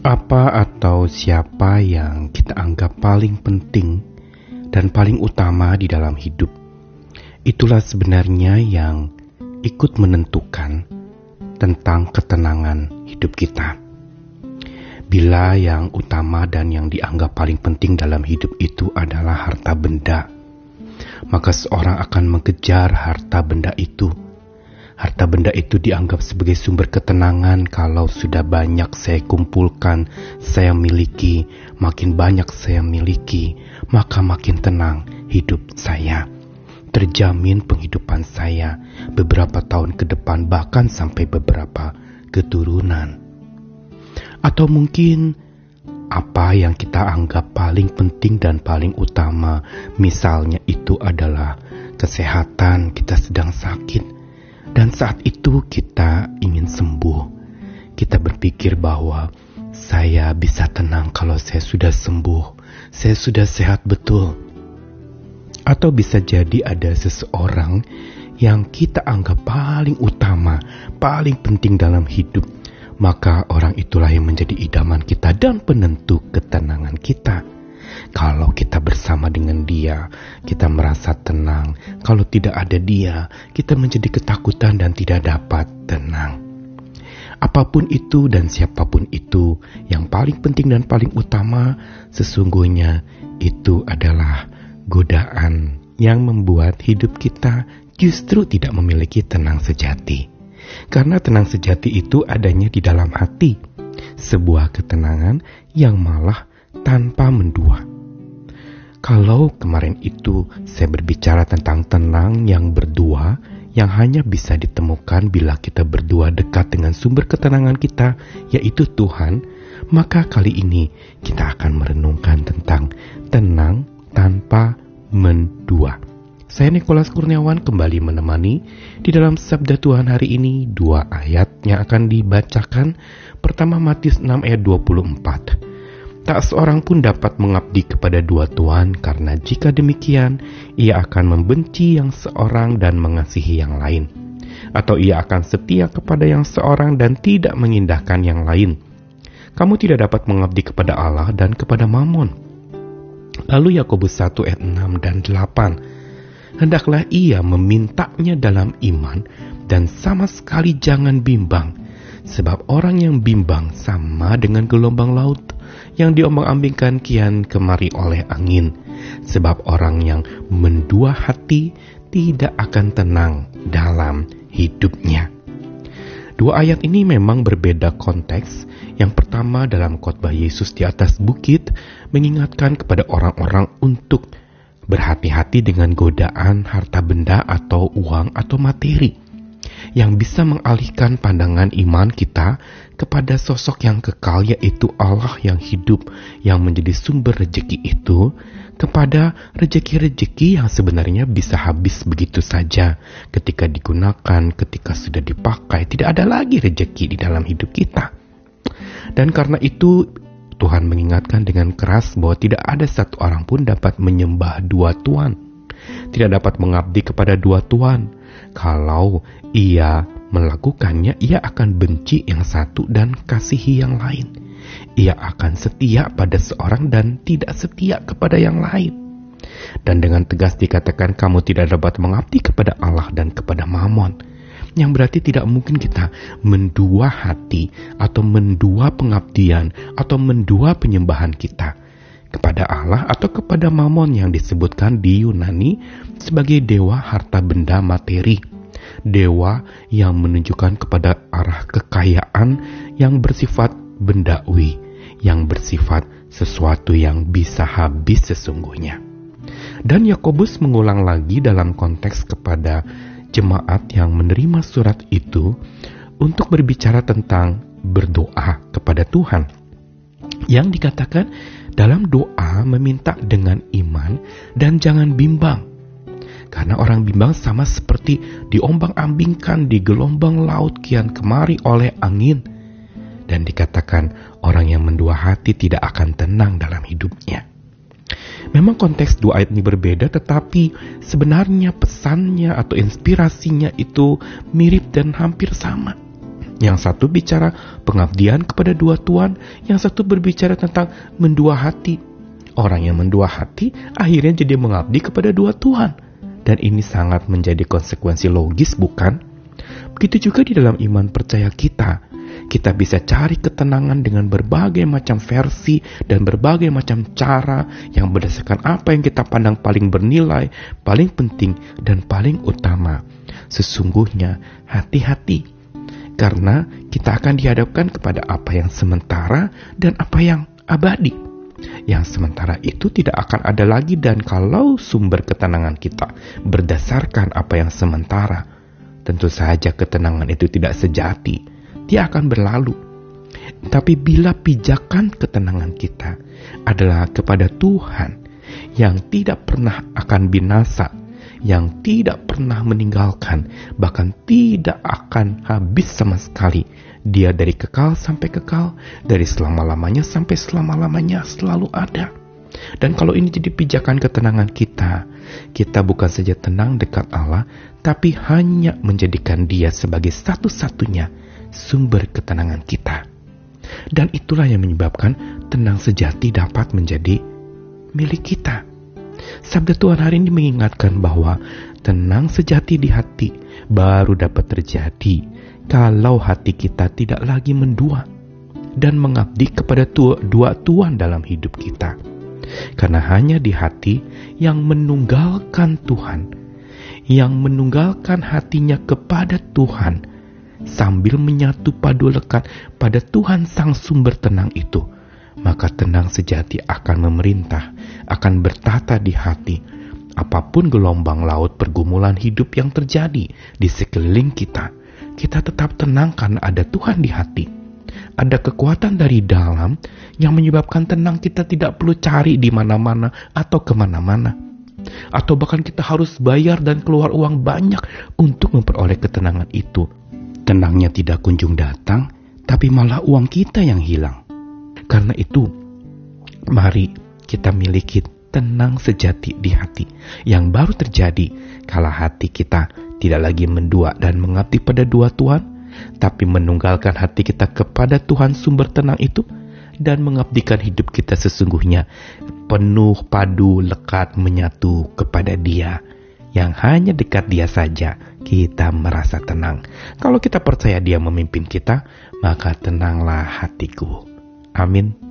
Apa atau siapa yang kita anggap paling penting dan paling utama di dalam hidup? Itulah sebenarnya yang ikut menentukan tentang ketenangan hidup kita. Bila yang utama dan yang dianggap paling penting dalam hidup itu adalah harta benda, maka seorang akan mengejar harta benda itu Harta benda itu dianggap sebagai sumber ketenangan kalau sudah banyak saya kumpulkan, saya miliki, makin banyak saya miliki, maka makin tenang hidup saya. Terjamin penghidupan saya beberapa tahun ke depan bahkan sampai beberapa keturunan. Atau mungkin apa yang kita anggap paling penting dan paling utama, misalnya itu adalah kesehatan, kita sedang sakit, dan saat itu kita ingin sembuh. Kita berpikir bahwa saya bisa tenang kalau saya sudah sembuh, saya sudah sehat betul. Atau bisa jadi ada seseorang yang kita anggap paling utama, paling penting dalam hidup, maka orang itulah yang menjadi idaman kita dan penentu ketenangan kita. Kalau kita bersama dengan Dia, kita merasa tenang. Kalau tidak ada Dia, kita menjadi ketakutan dan tidak dapat tenang. Apa pun itu dan siapa pun itu, yang paling penting dan paling utama sesungguhnya itu adalah godaan yang membuat hidup kita justru tidak memiliki tenang sejati. Karena tenang sejati itu adanya di dalam hati, sebuah ketenangan yang malah tanpa mendua. Kalau kemarin itu saya berbicara tentang tenang yang berdua, yang hanya bisa ditemukan bila kita berdua dekat dengan sumber ketenangan kita, yaitu Tuhan, maka kali ini kita akan merenungkan tentang tenang tanpa mendua. Saya Nikolas Kurniawan kembali menemani di dalam Sabda Tuhan hari ini dua ayat yang akan dibacakan. Pertama Matius 6 ayat 24. Tak seorang pun dapat mengabdi kepada dua tuan, karena jika demikian, ia akan membenci yang seorang dan mengasihi yang lain, atau ia akan setia kepada yang seorang dan tidak mengindahkan yang lain. Kamu tidak dapat mengabdi kepada Allah dan kepada Mammon. Lalu Yakobus 1 ayat 6 dan 8. Hendaklah ia memintanya dalam iman dan sama sekali jangan bimbang, sebab orang yang bimbang sama dengan gelombang laut yang diombang-ambingkan kian kemari oleh angin, sebab orang yang mendua hati tidak akan tenang dalam hidupnya. Dua ayat ini memang berbeda konteks. Yang pertama dalam khotbah Yesus di atas bukit mengingatkan kepada orang-orang untuk berhati-hati dengan godaan harta benda atau uang atau materi yang bisa mengalihkan pandangan iman kita kepada sosok yang kekal yaitu Allah yang hidup yang menjadi sumber rejeki itu kepada rejeki-rejeki yang sebenarnya bisa habis begitu saja ketika digunakan, ketika sudah dipakai, tidak ada lagi rejeki di dalam hidup kita. Dan karena itu Tuhan mengingatkan dengan keras bahwa tidak ada satu orang pun dapat menyembah dua tuan. Tidak dapat mengabdi kepada dua tuan kalau ia melakukannya, ia akan benci yang satu dan kasihi yang lain. Ia akan setia pada seorang dan tidak setia kepada yang lain. Dan dengan tegas dikatakan kamu tidak dapat mengabdi kepada Allah dan kepada Mammon. Yang berarti tidak mungkin kita mendua hati atau mendua pengabdian atau mendua penyembahan kita kepada Allah atau kepada Mamon yang disebutkan di Yunani sebagai dewa harta benda materi. Dewa yang menunjukkan kepada arah kekayaan yang bersifat bendawi, yang bersifat sesuatu yang bisa habis sesungguhnya. Dan Yakobus mengulang lagi dalam konteks kepada jemaat yang menerima surat itu untuk berbicara tentang berdoa kepada Tuhan. Yang dikatakan dalam doa meminta dengan iman dan jangan bimbang. Karena orang bimbang sama seperti diombang-ambingkan di gelombang laut kian kemari oleh angin. Dan dikatakan orang yang mendua hati tidak akan tenang dalam hidupnya. Memang konteks dua ayat ini berbeda tetapi sebenarnya pesannya atau inspirasinya itu mirip dan hampir sama. Yang satu bicara pengabdian kepada dua tuan, yang satu berbicara tentang mendua hati. Orang yang mendua hati akhirnya jadi mengabdi kepada dua tuan. Dan ini sangat menjadi konsekuensi logis, bukan? Begitu juga di dalam iman percaya kita. Kita bisa cari ketenangan dengan berbagai macam versi dan berbagai macam cara yang berdasarkan apa yang kita pandang paling bernilai, paling penting, dan paling utama. Sesungguhnya, hati-hati, karena kita akan dihadapkan kepada apa yang sementara dan apa yang abadi. Yang sementara itu tidak akan ada lagi, dan kalau sumber ketenangan kita berdasarkan apa yang sementara, tentu saja ketenangan itu tidak sejati dia akan berlalu. Tapi bila pijakan ketenangan kita adalah kepada Tuhan yang tidak pernah akan binasa, yang tidak pernah meninggalkan, bahkan tidak akan habis sama sekali. Dia dari kekal sampai kekal, dari selama-lamanya sampai selama-lamanya selalu ada. Dan kalau ini jadi pijakan ketenangan kita, kita bukan saja tenang dekat Allah, tapi hanya menjadikan Dia sebagai satu-satunya sumber ketenangan kita. Dan itulah yang menyebabkan tenang sejati dapat menjadi milik kita. Sabda Tuhan hari ini mengingatkan bahwa tenang sejati di hati baru dapat terjadi kalau hati kita tidak lagi mendua dan mengabdi kepada tua, dua Tuhan dalam hidup kita. Karena hanya di hati yang menunggalkan Tuhan, yang menunggalkan hatinya kepada Tuhan, sambil menyatu padu lekat pada Tuhan Sang Sumber tenang itu, maka tenang sejati akan memerintah, akan bertata di hati. Apa pun gelombang laut pergumulan hidup yang terjadi di sekeliling kita, kita tetap tenang karena ada Tuhan di hati. Ada kekuatan dari dalam yang menyebabkan tenang kita tidak perlu cari di mana-mana atau ke mana-mana. Atau bahkan kita harus bayar dan keluar uang banyak untuk memperoleh ketenangan itu tenangnya tidak kunjung datang, tapi malah uang kita yang hilang. Karena itu, mari kita miliki tenang sejati di hati yang baru terjadi kala hati kita tidak lagi mendua dan mengabdi pada dua Tuhan, tapi menunggalkan hati kita kepada Tuhan sumber tenang itu dan mengabdikan hidup kita sesungguhnya penuh padu lekat menyatu kepada Dia yang hanya dekat dia saja kita merasa tenang. Kalau kita percaya dia memimpin kita, maka tenanglah hatiku. Amin.